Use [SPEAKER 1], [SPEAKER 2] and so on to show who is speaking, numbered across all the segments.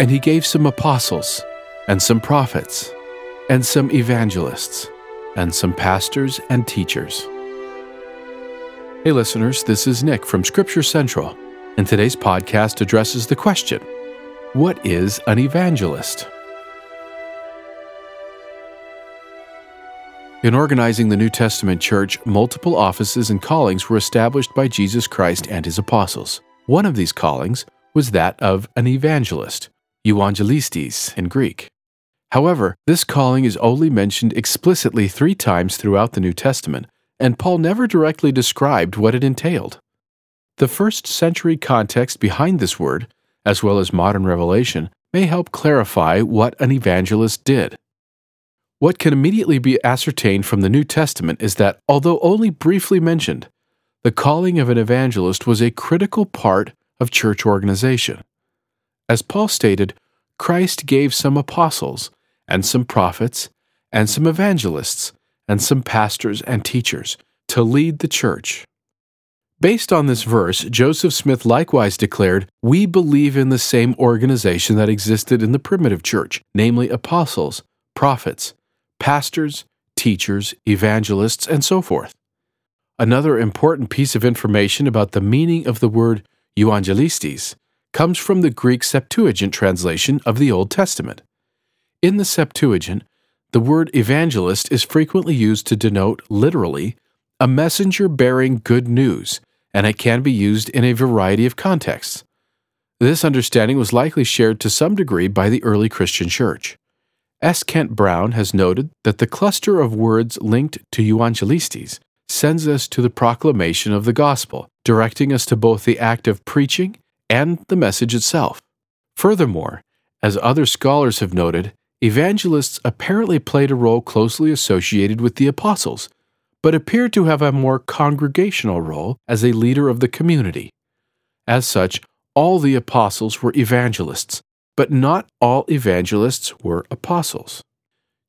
[SPEAKER 1] And he gave some apostles, and some prophets, and some evangelists, and some pastors and teachers. Hey, listeners, this is Nick from Scripture Central, and today's podcast addresses the question What is an evangelist? In organizing the New Testament church, multiple offices and callings were established by Jesus Christ and his apostles. One of these callings was that of an evangelist, euangelistes in Greek. However, this calling is only mentioned explicitly three times throughout the New Testament, and Paul never directly described what it entailed. The first century context behind this word, as well as modern revelation, may help clarify what an evangelist did. What can immediately be ascertained from the New Testament is that, although only briefly mentioned, the calling of an evangelist was a critical part of church organization. As Paul stated, Christ gave some apostles, and some prophets, and some evangelists, and some pastors and teachers to lead the church. Based on this verse, Joseph Smith likewise declared, We believe in the same organization that existed in the primitive church, namely apostles, prophets, pastors, teachers, evangelists, and so forth. Another important piece of information about the meaning of the word euangelistes comes from the Greek Septuagint translation of the Old Testament. In the Septuagint, the word evangelist is frequently used to denote, literally, a messenger bearing good news, and it can be used in a variety of contexts. This understanding was likely shared to some degree by the early Christian church. S. Kent Brown has noted that the cluster of words linked to euangelistes sends us to the proclamation of the gospel, directing us to both the act of preaching and the message itself. Furthermore, as other scholars have noted, evangelists apparently played a role closely associated with the apostles, but appear to have a more congregational role as a leader of the community. As such, all the apostles were evangelists, but not all evangelists were apostles.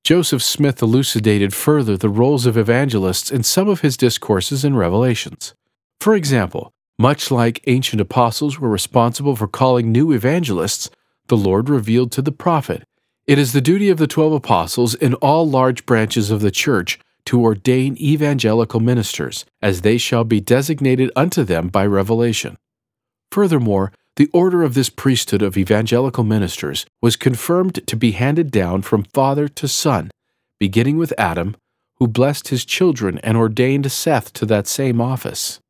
[SPEAKER 1] Joseph Smith elucidated further the roles of evangelists in some of his discourses and revelations. For example, much like ancient apostles were responsible for calling new evangelists, the Lord revealed to the prophet, It is the duty of the twelve apostles in all large branches of the church to ordain evangelical ministers, as they shall be designated unto them by revelation. Furthermore, the order of this priesthood of evangelical ministers was confirmed to be handed down from father to son, beginning with Adam, who blessed his children and ordained Seth to that same office.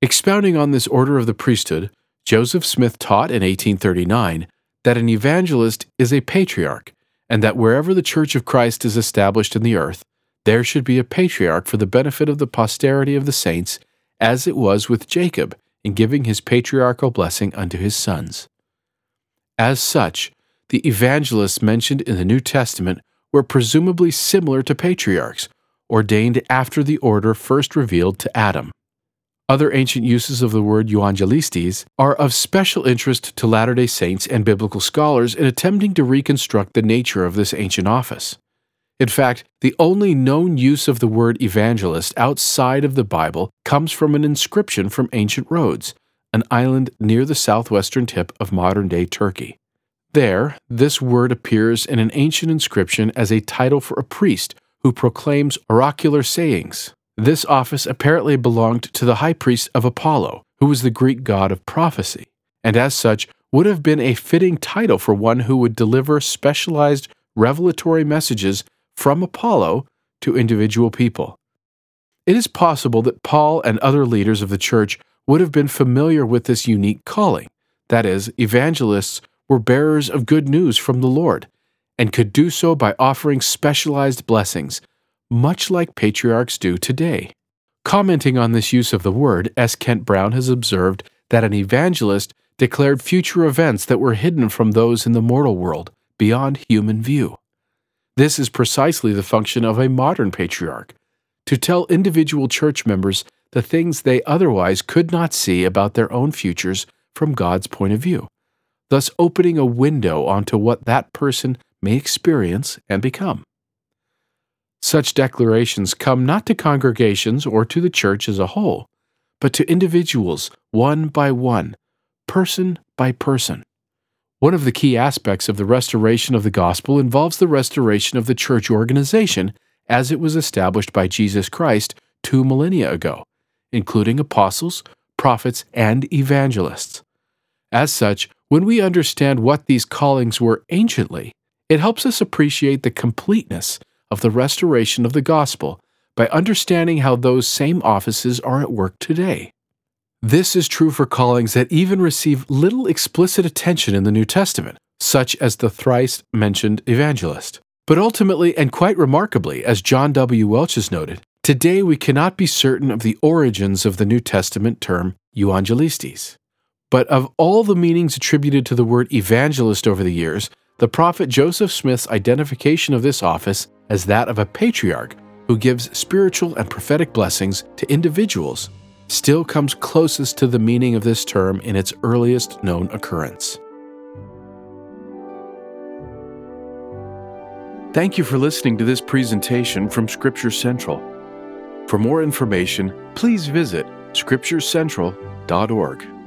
[SPEAKER 1] Expounding on this order of the priesthood, Joseph Smith taught in 1839 that an evangelist is a patriarch, and that wherever the Church of Christ is established in the earth, there should be a patriarch for the benefit of the posterity of the saints, as it was with Jacob in giving his patriarchal blessing unto his sons. As such, the evangelists mentioned in the New Testament were presumably similar to patriarchs, ordained after the order first revealed to Adam. Other ancient uses of the word euangelistes are of special interest to Latter day Saints and biblical scholars in attempting to reconstruct the nature of this ancient office. In fact, the only known use of the word evangelist outside of the Bible comes from an inscription from ancient Rhodes, an island near the southwestern tip of modern day Turkey. There, this word appears in an ancient inscription as a title for a priest who proclaims oracular sayings. This office apparently belonged to the high priest of Apollo, who was the Greek god of prophecy, and as such would have been a fitting title for one who would deliver specialized revelatory messages from Apollo to individual people. It is possible that Paul and other leaders of the church would have been familiar with this unique calling. That is, evangelists were bearers of good news from the Lord and could do so by offering specialized blessings, much like patriarchs do today. Commenting on this use of the word, S. Kent Brown has observed that an evangelist declared future events that were hidden from those in the mortal world, beyond human view. This is precisely the function of a modern patriarch to tell individual church members the things they otherwise could not see about their own futures from God's point of view, thus opening a window onto what that person may experience and become. Such declarations come not to congregations or to the church as a whole, but to individuals one by one, person by person. One of the key aspects of the restoration of the gospel involves the restoration of the church organization as it was established by Jesus Christ two millennia ago, including apostles, prophets, and evangelists. As such, when we understand what these callings were anciently, it helps us appreciate the completeness of the restoration of the gospel by understanding how those same offices are at work today. This is true for callings that even receive little explicit attention in the New Testament, such as the thrice mentioned evangelist. But ultimately, and quite remarkably, as John W. Welch has noted, today we cannot be certain of the origins of the New Testament term euangelistes. But of all the meanings attributed to the word evangelist over the years, the prophet Joseph Smith's identification of this office as that of a patriarch who gives spiritual and prophetic blessings to individuals still comes closest to the meaning of this term in its earliest known occurrence. Thank you for listening to this presentation from Scripture Central. For more information, please visit scripturecentral.org.